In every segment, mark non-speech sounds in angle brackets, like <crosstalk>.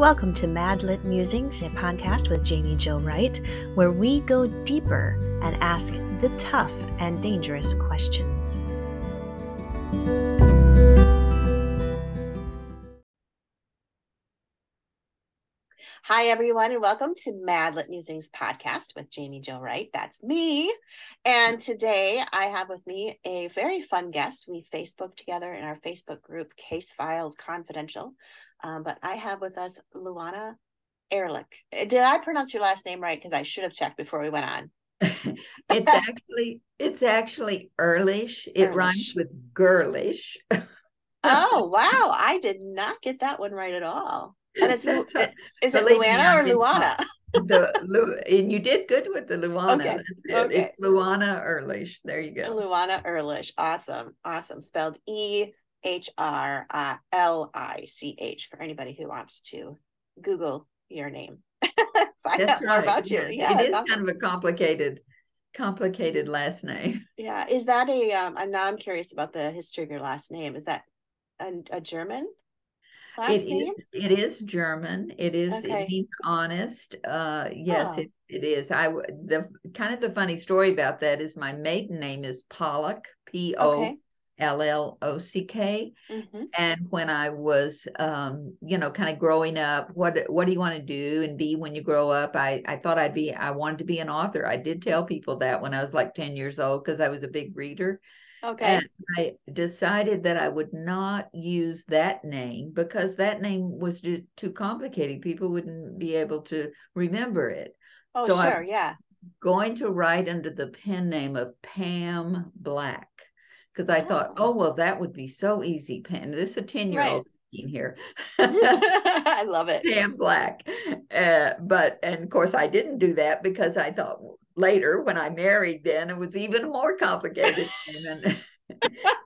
Welcome to Mad Lit Musings, a podcast with Jamie Jo Wright, where we go deeper and ask the tough and dangerous questions. Hi, everyone, and welcome to Madlit Musings podcast with Jamie Jo Wright. That's me. And today I have with me a very fun guest. We Facebook together in our Facebook group, Case Files Confidential. Um, but I have with us Luana Ehrlich. Uh, did I pronounce your last name right? Because I should have checked before we went on. <laughs> it's actually it's actually Ehrlich. It Ehrlich. rhymes with girlish. <laughs> oh wow! I did not get that one right at all. And it's <laughs> is it Luana or Luana? the Lu, and you did good with the Luana. Okay. okay. It's Luana Ehrlich. There you go. Luana Ehrlich. Awesome. Awesome. Spelled E H R L I C H for anybody who wants to Google your name. <laughs> Find That's out right. more about you. Yeah, it is awesome. kind of a complicated, complicated last name. <laughs> Yeah, is that a? Um, and now I'm curious about the history of your last name. Is that a, a German? Last it name? Is, it is German. It is okay. it means honest. Uh, yes, oh. it, it is. I the kind of the funny story about that is my maiden name is Pollock. P O L L O C K. Mm-hmm. And when I was, um, you know, kind of growing up, what what do you want to do and be when you grow up? I I thought I'd be, I wanted to be an author. I did tell people that when I was like ten years old because I was a big reader. Okay. And I decided that I would not use that name because that name was just too complicated. People wouldn't be able to remember it. Oh, so sure, I'm yeah. Going to write under the pen name of Pam Black because I oh. thought, oh well, that would be so easy. Pen this is a ten year old being here. <laughs> <laughs> I love it. Pam Black, uh, but and of course I didn't do that because I thought later when I married, then it was even more complicated. <laughs> and,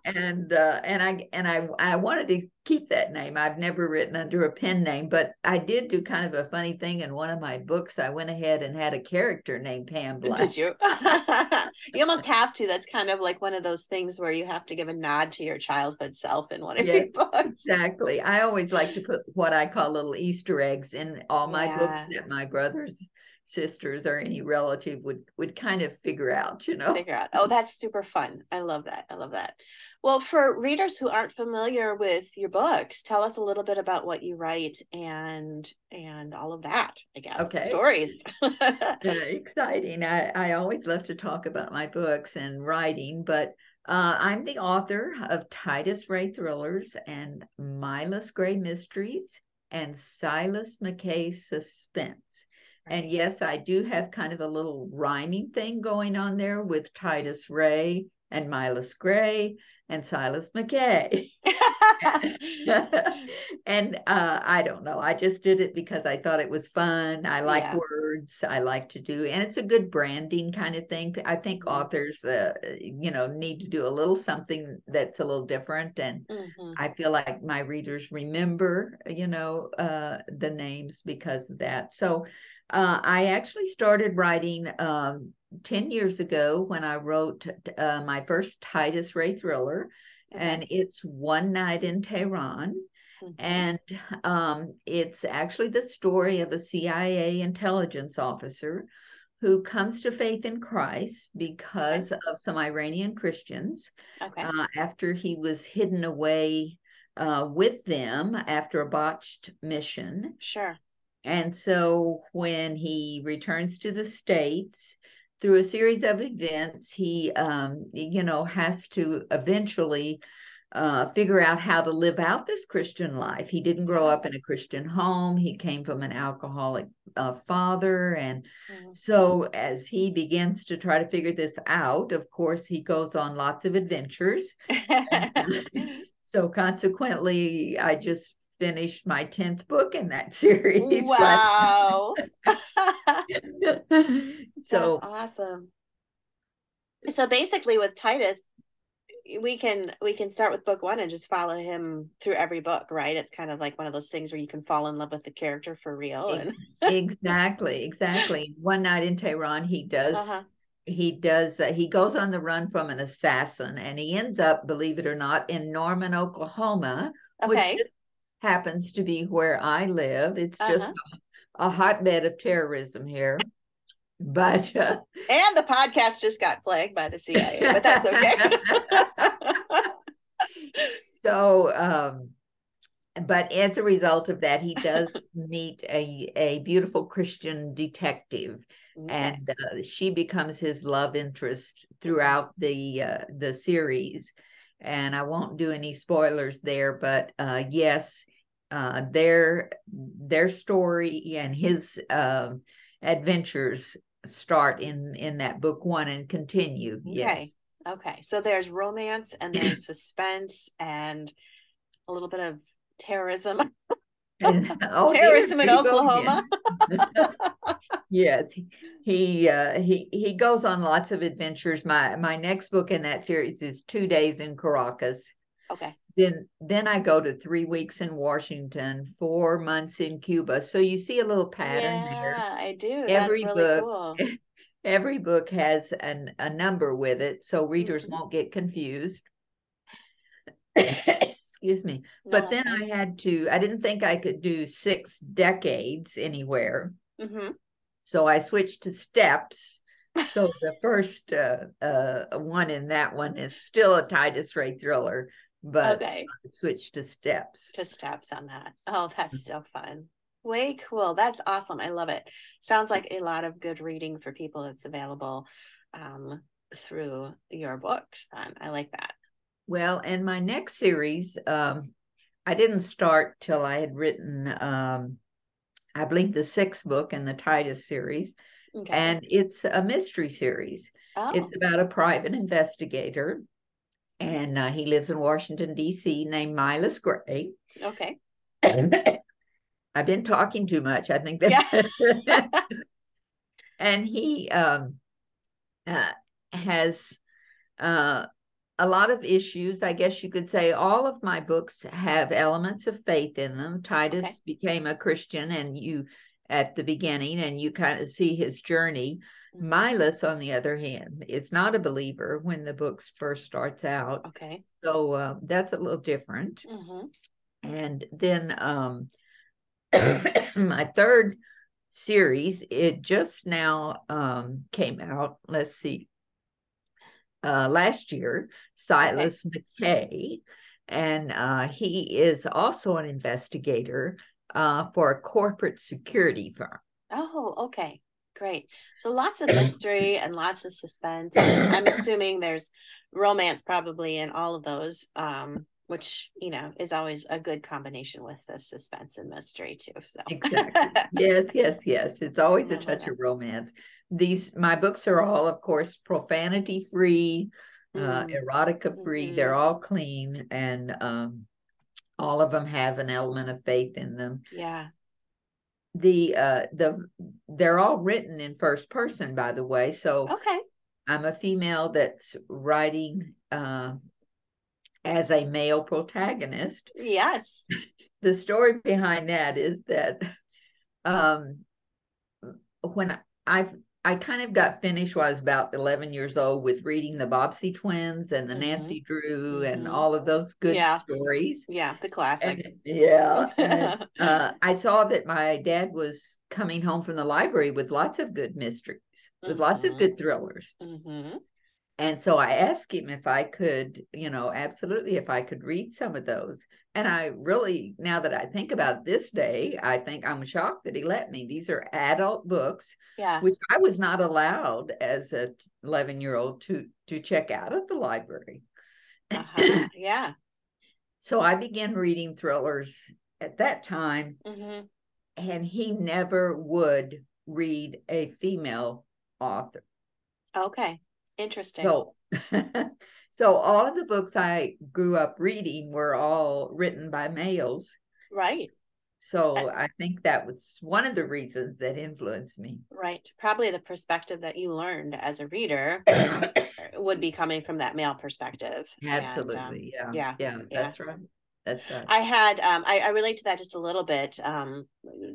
and uh, and I and I I wanted to keep that name. I've never written under a pen name, but I did do kind of a funny thing in one of my books. I went ahead and had a character named Pam <laughs> Black. Did you? <laughs> you almost have to. That's kind of like one of those things where you have to give a nod to your childhood self in one of yes, your books. Exactly. I always like to put what I call little Easter eggs in all my yeah. books that my brothers sisters or any relative would would kind of figure out you know? Figure out. Oh that's super fun. I love that. I love that. Well for readers who aren't familiar with your books tell us a little bit about what you write and and all of that i guess. Okay. Stories. <laughs> Exciting. I, I always love to talk about my books and writing but uh, I'm the author of Titus Ray Thrillers and Mylas Grey Mysteries and Silas McKay Suspense. And yes, I do have kind of a little rhyming thing going on there with Titus Ray and Mylas Grey and Silas McKay. <laughs> <laughs> and uh, I don't know. I just did it because I thought it was fun. I like yeah. words. I like to do, and it's a good branding kind of thing. I think mm-hmm. authors, uh, you know, need to do a little something that's a little different. And mm-hmm. I feel like my readers remember, you know, uh, the names because of that. So uh, I actually started writing um, 10 years ago when I wrote uh, my first Titus Ray thriller, and it's One Night in Tehran. Mm-hmm. And um, it's actually the story of a CIA intelligence officer who comes to faith in Christ because okay. of some Iranian Christians okay. uh, after he was hidden away uh, with them after a botched mission. Sure. And so when he returns to the States, through a series of events, he, um, you know, has to eventually uh, figure out how to live out this Christian life. He didn't grow up in a Christian home. He came from an alcoholic uh, father. And mm-hmm. so, as he begins to try to figure this out, of course, he goes on lots of adventures. <laughs> <laughs> so, consequently, I just finished my 10th book in that <laughs> series. Wow. <laughs> <laughs> so That's awesome. So basically with Titus, we can we can start with book one and just follow him through every book right it's kind of like one of those things where you can fall in love with the character for real and exactly exactly one night in tehran he does uh-huh. he does uh, he goes on the run from an assassin and he ends up believe it or not in norman oklahoma okay. which happens to be where I live. It's uh-huh. just a, a, hotbed of terrorism here. But uh, and the podcast just got flagged by the CIA, but that's okay. <laughs> so um but as a result of that, he does meet a, a beautiful Christian detective, and uh, she becomes his love interest throughout the uh, the series. And I won't do any spoilers there, but uh, yes, uh, their their story and his um, adventures start in in that book one and continue. Okay. Yes. Okay. So there's romance and there's suspense and a little bit of terrorism. <laughs> <laughs> oh, terrorism in Oklahoma. <laughs> yes, he uh, he he goes on lots of adventures. My my next book in that series is Two Days in Caracas. Okay. Then then I go to three weeks in Washington, four months in Cuba. So you see a little pattern here. yeah, there. I do. Every That's really book, cool. <laughs> Every book has an a number with it, so readers mm-hmm. won't get confused <coughs> excuse me. No, but then. I had to, I didn't think I could do six decades anywhere. Mm-hmm. So I switched to steps. so the first uh, uh, one in that one is still a Titus Ray thriller, but okay. I switched to steps. To steps on that. Oh, that's so fun. Way cool. That's awesome. I love it. Sounds like a lot of good reading for people that's available um, through your books. Then I like that. Well, and my next series, um, I didn't start till I had written, um, I believe, the sixth book in the Titus series. Okay. And it's a mystery series. Oh. It's about a private investigator, and uh, he lives in Washington, D.C., named Mylas Grey. Okay. <clears throat> I've been talking too much. I think that. Yeah. <laughs> and he um, uh, has uh, a lot of issues. I guess you could say all of my books have elements of faith in them. Titus okay. became a Christian, and you at the beginning, and you kind of see his journey. Mylas, on the other hand, is not a believer when the books first starts out. Okay, so uh, that's a little different. Mm-hmm. And then um, <coughs> my third series, it just now um, came out. Let's see, uh, last year, Silas okay. McKay, and uh, he is also an investigator uh, for a corporate security firm. Oh, okay. Great. So lots of mystery and lots of suspense. I'm assuming there's romance probably in all of those, um, which you know is always a good combination with the suspense and mystery too. So exactly. <laughs> yes, yes, yes. It's always a touch of romance these my books are all of course profanity free uh, mm. uh, erotica free mm-hmm. they're all clean and um, all of them have an element of faith in them yeah the uh the they're all written in first person by the way. So okay. I'm a female that's writing uh as a male protagonist. Yes. <laughs> The story behind that is that um when I I kind of got finished when I was about 11 years old with reading the Bobbsey twins and the mm-hmm. Nancy Drew mm-hmm. and all of those good yeah. stories. Yeah, the classics. And, yeah. and, <laughs> uh, I saw that my dad was coming home from the library with lots of good mysteries, with mm-hmm. lots of mm-hmm. good thrillers. Mm-hmm. And so I asked him if I could, you know, absolutely if I could read some of those. And I really, now that I think about this day, I think I'm shocked that he let me. These are adult books, yeah. which I was not allowed as a 11 year old to to check out at the library. Uh-huh. <clears throat> yeah. so I began reading thrillers at that time, mm-hmm. and he never would read a female author. Okay. Interesting. So, <laughs> so all of the books I grew up reading were all written by males. Right. So I think that was one of the reasons that influenced me. Right. Probably the perspective that you learned as a reader <coughs> would be coming from that male perspective. Absolutely. And, um, yeah. yeah. Yeah. That's right. That's right. I had um, I, I relate to that just a little bit. Um,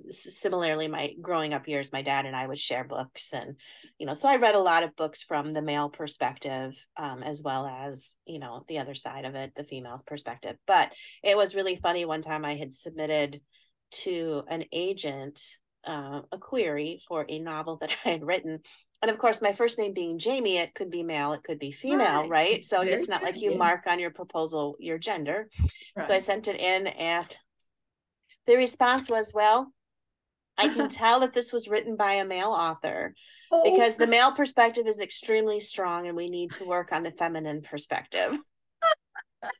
similarly, my growing up years, my dad and I would share books, and you know, so I read a lot of books from the male perspective, um, as well as you know the other side of it, the female's perspective. But it was really funny. One time, I had submitted to an agent uh, a query for a novel that <laughs> I had written, and of course my first name being jamie it could be male it could be female right, right? so Very it's not like you mark on your proposal your gender right. so i sent it in and the response was well i can <laughs> tell that this was written by a male author oh. because the male perspective is extremely strong and we need to work on the feminine perspective <laughs> and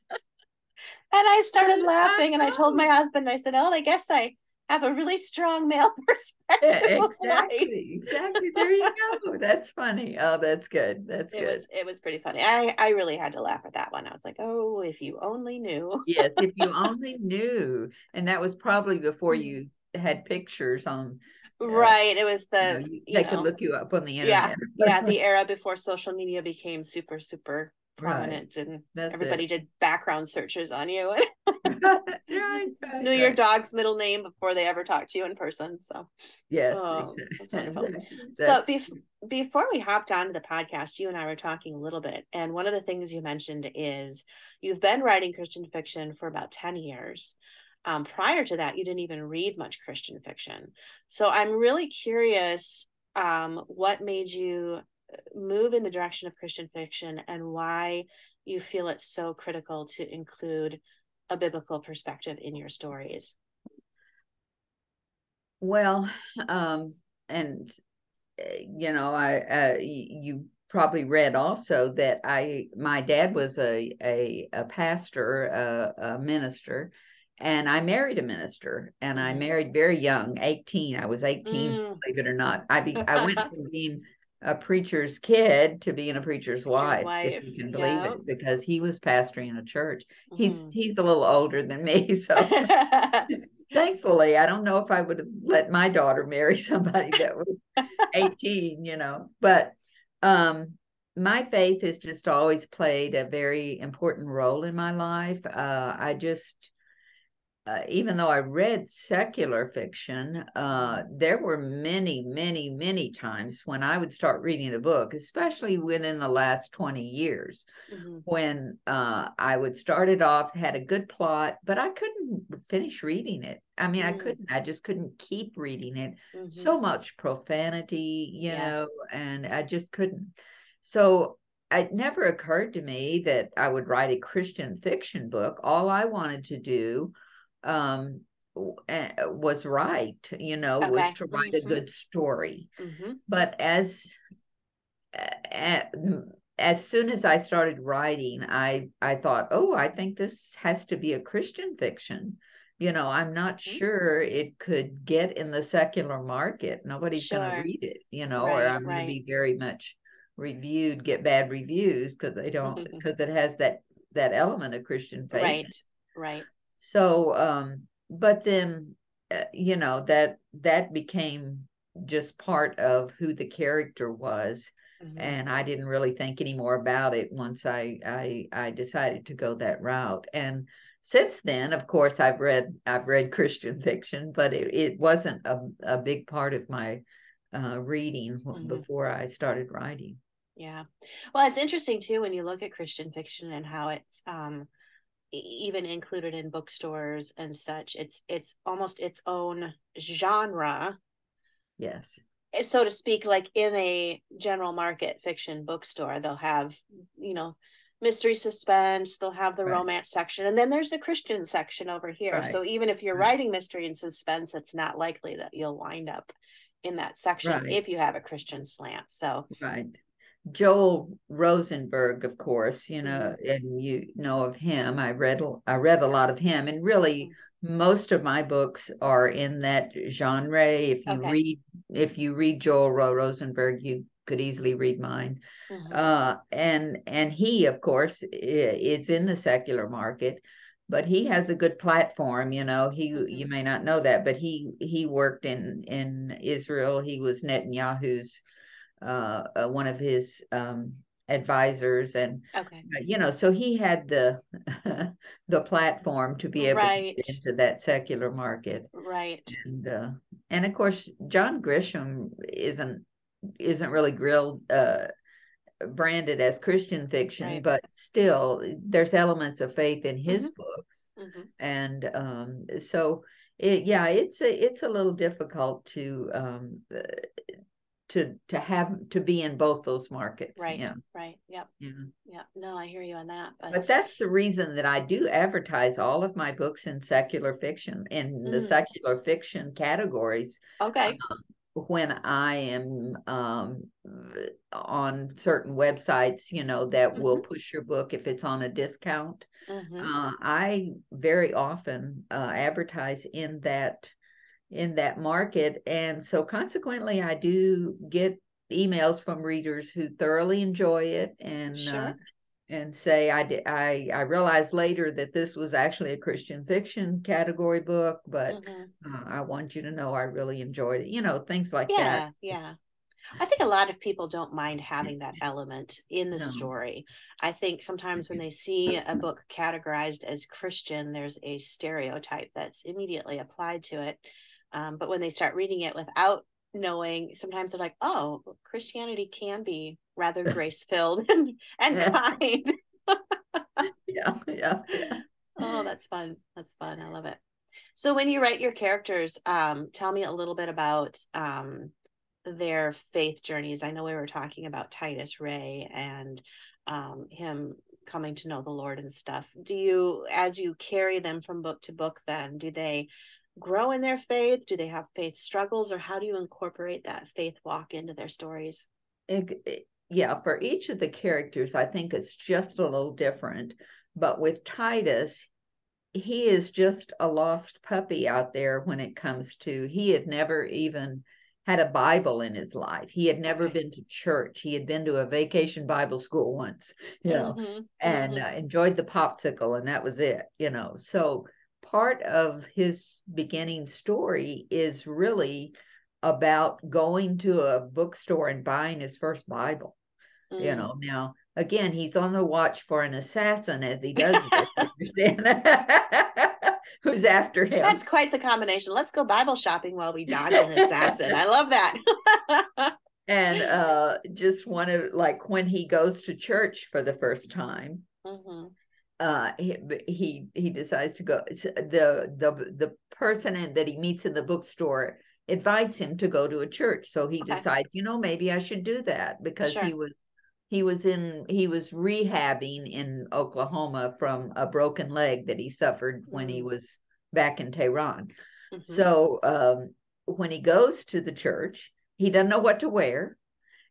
i started laughing and i told my husband i said oh i guess i have a really strong male <laughs> perspective. <laughs> Yeah, exactly. Exactly. There you go. That's funny. Oh, that's good. That's it good. Was, it was pretty funny. I, I really had to laugh at that one. I was like, oh, if you only knew. <laughs> yes, if you only knew. And that was probably before mm. you had pictures on uh, right it was the you know, you, they know, could look you up on the internet yeah yeah <laughs> the era before social media became super super prominent right. and That's everybody it. did background searches on you knew your dog's middle name before they ever talked to you in person so. Yes oh, that's wonderful <laughs> so bef- before we hopped onto the podcast you and i were talking a little bit and one of the things you mentioned is you've been writing christian fiction for about 10 years. Um, prior to that you didn't even read much christian fiction. So i'm really curious um, what made you move in the direction of Christian fiction and why you feel it's so critical to include a biblical perspective in your stories. Well, um, and eh, you know, I uh, you probably read also that I my dad was a a, a pastor, a, a minister, and I married a minister, and I mm-hmm. married very young, eighteen. I was eighteen, mm. believe it or not. I be, I went <laughs> from being a preacher's kid to being a preacher's, preacher's wife, wife, if you can believe yep. it, because he was pastoring a church. Mm-hmm. He's he's a little older than me, <laughs> so <laughs> thankfully, I don't know if I would have let my daughter marry <laughs> somebody that was 18, you know. But um my faith has just always played a very important role in my life. Uh, I just uh, even though I read secular fiction, uh, there were many, many, many times when I would start reading a book, especially within the last 20 years, mm-hmm. when uh, I would start it off, had a good plot, but I couldn't finish reading it. I mean, mm-hmm. I couldn't, I just couldn't keep reading it. Mm-hmm. So much profanity, you yeah. know, and I just couldn't. So it never occurred to me that I would write a Christian fiction book. All I wanted to do um, eh, was right, you know, okay. was to write mm-hmm. a good story. Mm-hmm. But as uh, as soon as I started writing, I I thought, oh, I think this has to be a Christian fiction. You know, I'm not mm-hmm. sure it could get in the secular market. Nobody's sure. going to read it, you know, right, or I'm right. going to be very much reviewed, get bad reviews because they don't because it has that that element of Christian faith. Right, right so um but then uh, you know that that became just part of who the character was mm-hmm. and i didn't really think any more about it once I, I i decided to go that route and since then of course i've read i've read <laughs> christian fiction but it, it wasn't a, a big part of my uh, reading mm-hmm. before i started writing yeah well it's interesting too when you look at christian fiction and how it's um even included in bookstores and such it's it's almost its own genre yes eh, so to speak like in a general market fiction bookstore they'll have you know mystery suspense they'll have the right. romance section and then there's the christian section over here right. so even if you're right. writing mystery and suspense it's not likely that you'll wind up in that section if you have a christian slant so right Joel Rosenberg, of course, you know, mm-hmm. and you know of him. I read I read a lot of him, and really mm-hmm. most of my books are in that genre. If you okay. read if you read Joel Rosenberg, you could easily read mine. Mm-hmm. Uh, and and he, of course, is in the secular market, but he has a good platform. You know, he mm-hmm. you may not know that, but he he worked in in Israel. He was Netanyahu's uh, uh, one of his um, advisors and okay uh, you know so he had the <laughs> the platform to be able right. to get into that secular market right and uh, and of course john grisham isn't isn't really grilled uh branded as christian fiction right. but still there's elements of faith in his mm-hmm. books mm-hmm. and um so it, yeah it's a it's a little difficult to um to to have to be in both those markets right yeah right yep yeah yeah no i hear you on that but, but that's the reason that i do advertise all of my books in secular fiction in mm. the secular fiction categories okay um, when i am um, on certain websites you know that mm-hmm. will push your book if it's on a discount mm-hmm. uh, i very often uh, advertise in that in that market. And so consequently, I do get emails from readers who thoroughly enjoy it and uh, sure. uh, and say I did I I realized later that this was actually a Christian fiction category book, but mm-hmm. uh, I want you to know I really enjoyed it. You know, things like yeah, that. Yeah, yeah. I think a lot of people don't mind having that <laughs> element in the no. story. I think sometimes when they see a book categorized as Christian, there's a stereotype that's immediately applied to it um, but when they start reading it without knowing, sometimes they're like, oh, Christianity can be rather <laughs> grace filled and, and yeah. kind. yeah, <laughs> yeah, yeah. Oh, that's fun. That's fun. I love it. So when you write your characters, um, tell me a little bit about um, their faith journeys. I know we were talking about Titus Ray and um, him coming to know the Lord and stuff. Do you, as you carry them from book to book, then do they grow in their faith? Do they have faith struggles, or how do you incorporate that faith walk into their stories? It, it, yeah, for each of the characters, I think it's just a little different. But with Titus, he is just a lost puppy out there when it comes to, he had never even had a Bible in his life. He had never been to church. He had been to a vacation Bible school once, you know, mm-hmm. and mm-hmm. Uh, enjoyed the popsicle, and that was it, you know. So part of his beginning story is really about going to a bookstore and buying his first Bible. Mm. You know, now again, he's on the watch for an assassin as he does <laughs> understand <laughs> who's after him. That's quite the combination. Let's go Bible shopping while we dodge an assassin. I <laughs> love that. and uh just one of like when he goes to church for the first time. Mm-hmm uh, he, he he decides to go. The the the person that he meets in the bookstore invites him to go to a church. So he okay. decides, you know, maybe I should do that because sure. he was he was in he was rehabbing in Oklahoma from a broken leg that he suffered mm-hmm. when he mm. was back in Tehran. Mm-hmm. So um, when he goes to the church, he doesn't know what to wear,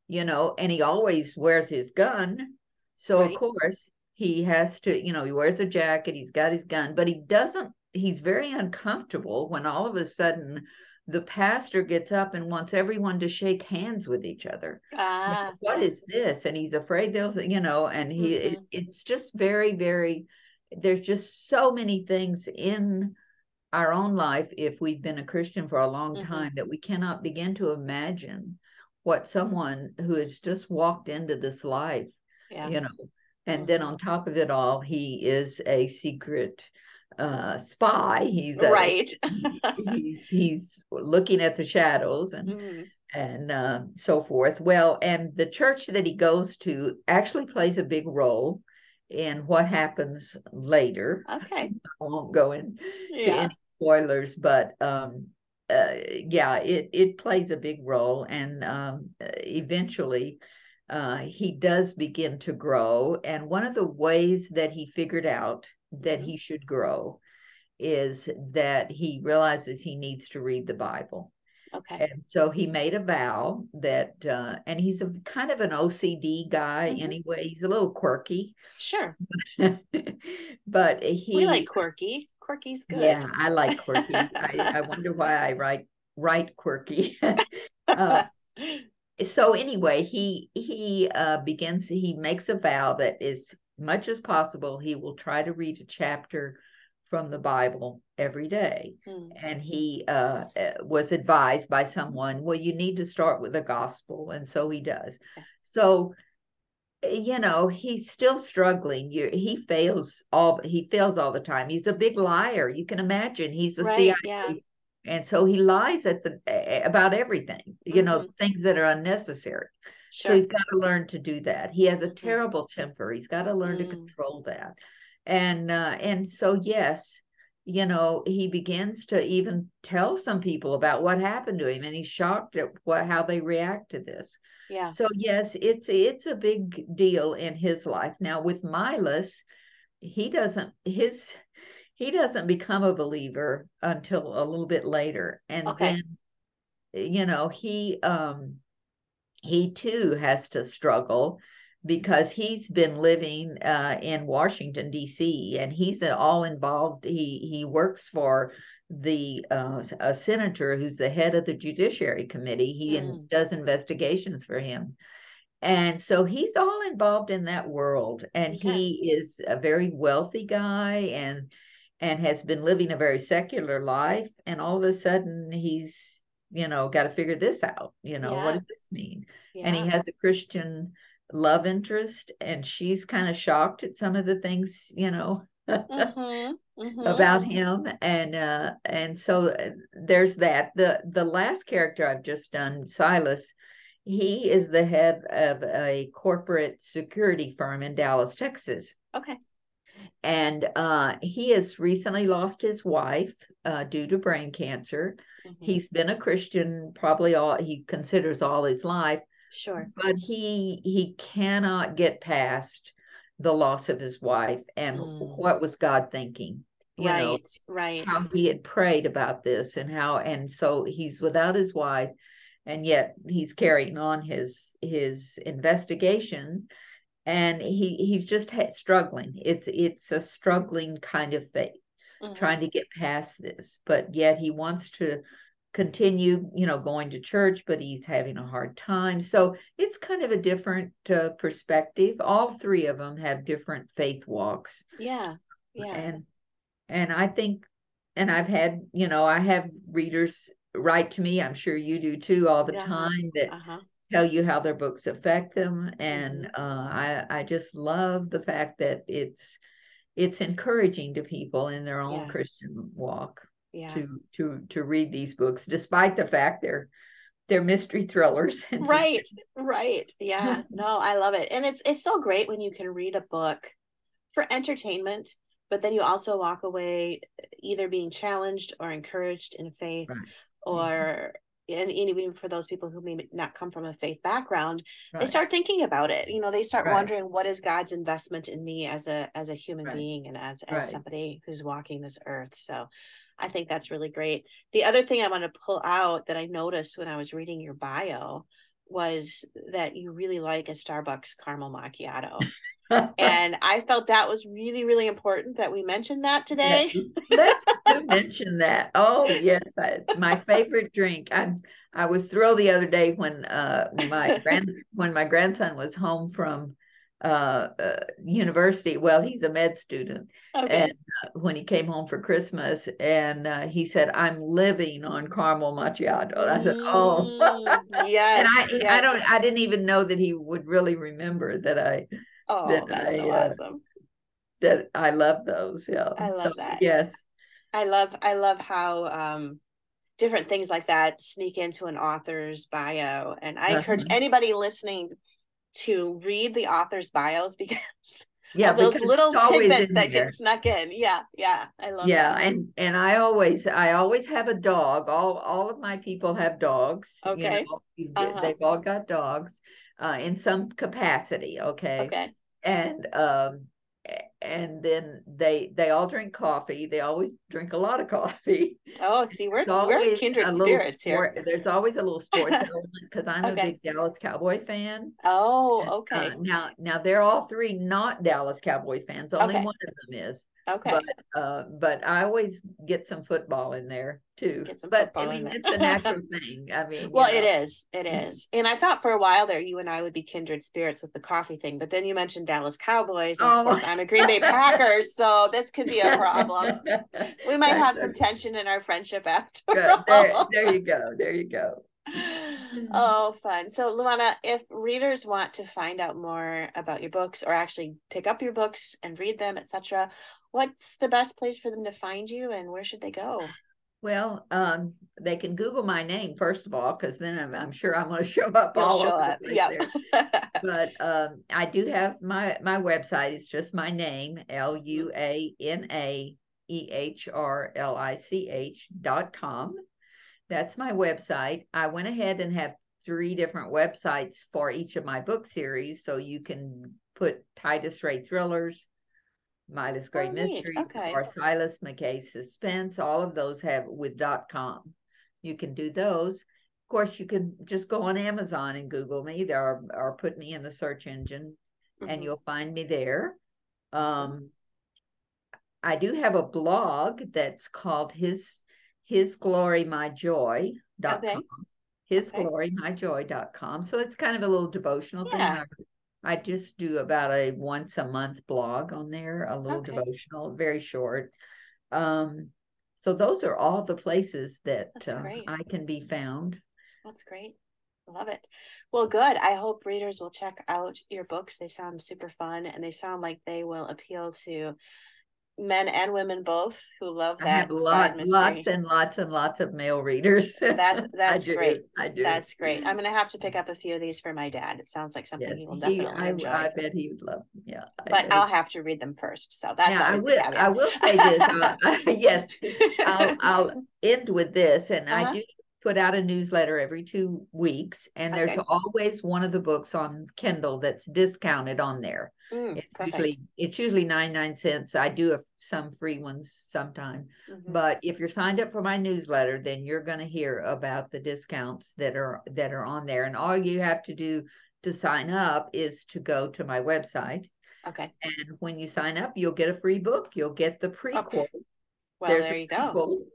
you know, and he always wears his gun. So right. of course he has to, you know, he wears a jacket, he's got his gun, but he doesn't, he's very uncomfortable when all of a sudden the pastor gets up and wants everyone to shake hands with each other. Ah. What is this? And he's afraid they'll, you know, and he, mm-hmm. it, it's just very, very, there's just so many things in our own life, if we've been a Christian for a long mm-hmm. time, that we cannot begin to imagine what someone who has just walked into this life, yeah. you know, and then on top of it all he is a secret uh spy. He's a, right. <laughs> he's he's looking at the shadows and mm. and uh, so forth. Well and the church that he goes to actually plays a big role in what happens later. <laughs> Okay. I won't go into yeah. any spoilers but um uh, yeah it it plays a big role. And um eventually uh, he does begin to grow. And one of the ways that he figured out that he should grow is that he realizes he needs to read the Bible. Okay. And so he made a vow that, uh, and he's a kind of an OCD guy mm-hmm. anyway. He's a little quirky. Sure. <laughs> but he. We like quirky. Quirky's good. Yeah, I like quirky. I, I wonder why I write write quirky. <laughs> uh, <laughs> so anyway, he he uh, begins. He makes a vow that as much as possible he will try to read a chapter from the Bible every day. Hmm. And he uh, uh was advised by someone, well, you need to start with the gospel, and so he does. So you know he's still struggling you he fails all he fails all the time he's a big liar you can imagine he's a Right, CIA yeah. And so he lies at the about everything you know Mhm. things that are unnecessary so he's got to learn to do that he has a Mhm. terrible temper he's got to learn to Mm. control that and uh and so yes you know he begins to even tell some people about what happened to him and he's shocked at what how they react to this Yeah. so yes, it's it's a big deal in his life. Now with Mylas, he doesn't his he doesn't become a believer until a little bit later. And Okay. then you know, he um he too has to struggle because he's been living uh, in Washington D.C. and he's all involved. He he works for the uh, a senator who's the head of the Judiciary Committee. He in, Mm. does investigations for him, and so he's all involved in that world. And Okay. he is a very wealthy guy and and has been living a very secular life. And all of a sudden, he's you know got to figure this out. You know Yeah. what does this mean? Yeah. and he has a Christian love interest, and she's kind of shocked at some of the things, you know, Mhm, <laughs> mhm. about him, and uh, and so uh, there's that. the The last character I've just done, Silas, he is the head of a corporate security firm in Dallas, Texas, Okay. And uh, he has recently lost his wife uh, due to brain cancer. Mhm. He's been a Christian probably all he considers all his life Sure. but he he cannot get past the loss of his wife and Mm. what was God thinking you know Right. Right. how he had prayed about this and how and so he's without his wife and yet he's carrying on his his investigations and he he's just ha- struggling it's it's a struggling kind of faith Mhm. trying to get past this but yet he wants to continue you know going to church but he's having a hard time so it's kind of a different uh, perspective all three of them have different faith walks Yeah. Yeah. and and i think and i've had you know i have readers write to me i'm sure you do too all the Uh-huh. time that Uh-huh. Tell you how their books affect them and Mm-hmm. uh, I I just love the fact that it's it's encouraging to people in their own Yeah. Christian walk Yeah. to to to read these books despite the fact they're they're mystery thrillers <laughs> right right yeah no i love it and it's it's so great when you can read a book for entertainment but then you also walk away either being challenged or encouraged in faith Right. or and even for those people who may not come from a faith background they start thinking about it. You know they start Right. wondering what is god's investment in me as a as a human Right. being and as as Right. somebody who's walking this earth? So i think that's really great. The other thing i want to pull out that i noticed when i was reading your bio was that you really like a starbucks caramel macchiato. <laughs> And i felt that was really really important that we mentioned that today <laughs> do mention that. Oh yes, I, my favorite drink. I I was thrilled the other day when uh my grand when my grandson was home from uh, uh university. Well, he's a med student, okay and uh, when he came home for Christmas, and uh, he said, "I'm living on caramel macchiato." And I said, "Oh." Mm, <laughs> yes and I I don't I didn't even know that he would really remember that I oh that that's so I, uh, awesome that I love those. Yeah. I love So, that. Yes. I love I love how um different things like that sneak into an author's bio and I encourage anybody listening to read the author's bios <laughs> because Yeah. those little tidbits that there. get snuck in. Yeah, yeah. I love yeah that. and and i always i always have a dog all all of my people have dogs you Okay. know, Uh-huh. they've all got dogs uh in some capacity okay, Okay. and um and then they they all drink coffee they always drink a lot of coffee Oh, see, we're we're kindred spirits sport, here. there's always a little sports <laughs> element because i'm Okay. a big dallas cowboy fan Oh, And, okay. uh, now now they're all three not dallas cowboy fans only Okay. one of them is Okay. but uh but i always get some football in there too Get some but football i in mean there. it's a natural <laughs> thing i mean Well, it know. is. It Mhm. And I thought for a while there you and I would be kindred spirits with the coffee thing, but then you mentioned Dallas Cowboys. And of course, Oh. I'm a Green Bay Packers, so this could be a problem. <laughs> We might have some tension in our friendship after Good. there, all. there you go there you go <laughs> oh, fun. So, Luana, if readers want to find out more about your books or actually pick up your books and read them, etc., what's the best place for them to find you and where should they go? Well, um, they can Google my name first of all, because then I'm, I'm, sure I'm going <laughs> to show up You'll all show over up. the place yep. <laughs> but um, I do have my my website. It's just my name, L U A N A E H R L I C H dot com. That's my website. I went ahead and have three different websites for each of my book series, so you can put Titus Ray thrillers, Mylas Grey oh, Mysteries, okay. or Silas McKay Suspense. All of those have with dot .com. You can do those. Of course, you can just go on Amazon and Google me there or, or put me in the search engine mm-hmm. and you'll find me there. Um, I do have a blog that's called his his glory my joy dot com. Okay. His okay. glory my joy dot com. So it's kind of a little devotional yeah. thing. I just do about a once a month blog on there, a little okay. devotional, very short. Um, so those are all the places that uh, I can be found. That's great. Love it. Well, good. I hope readers will check out your books. They sound super fun and they sound like they will appeal to men and women both who love that. I lot, lots and lots and lots of male readers. That's <laughs> that's I great. I do. That's great. I'm gonna have to pick up a few of these for my dad. It sounds like something yes, he will definitely he, I, enjoy. I bet he would love. Them. Yeah, but I'll have to read them first. So that's I will. I will say this. uh, <laughs> yes, I'll, <laughs> I'll end with this, and uh-huh. I do put out a newsletter every two weeks, and there's okay. always one of the books on Kindle that's discounted on there. Mm, it's usually it's usually 99 cents. I do have some free ones sometime. Mm-hmm. But if you're signed up for my newsletter, then you're going to hear about the discounts that are that are on there. And all you have to do to sign up is to go to my website. Okay. And when you sign up, you'll get a free book. You'll get the prequel. Okay. Well, There's there you go.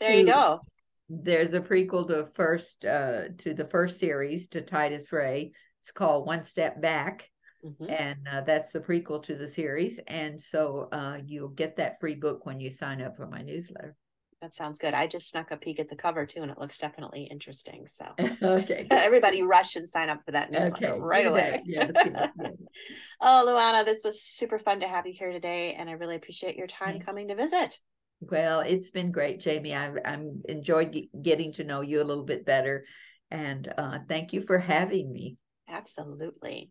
There you go there's a prequel to first uh, to the first series to Titus Ray. It's called One Step Back, mm-hmm. and uh, that's the prequel to the series. And so uh, you'll get that free book when you sign up for my newsletter. That sounds good. I just snuck a peek at the cover too, and it looks definitely interesting. So, <laughs> <laughs> okay, everybody rush and sign up for that newsletter okay. right away. Yes, yes, yes. <laughs> oh, Luana, this was super fun to have you here today, and I really appreciate your time coming to visit. Well, it's been great, Jamie. I've I'm enjoyed getting to know you a little bit better, and uh, thank you for having me. Absolutely.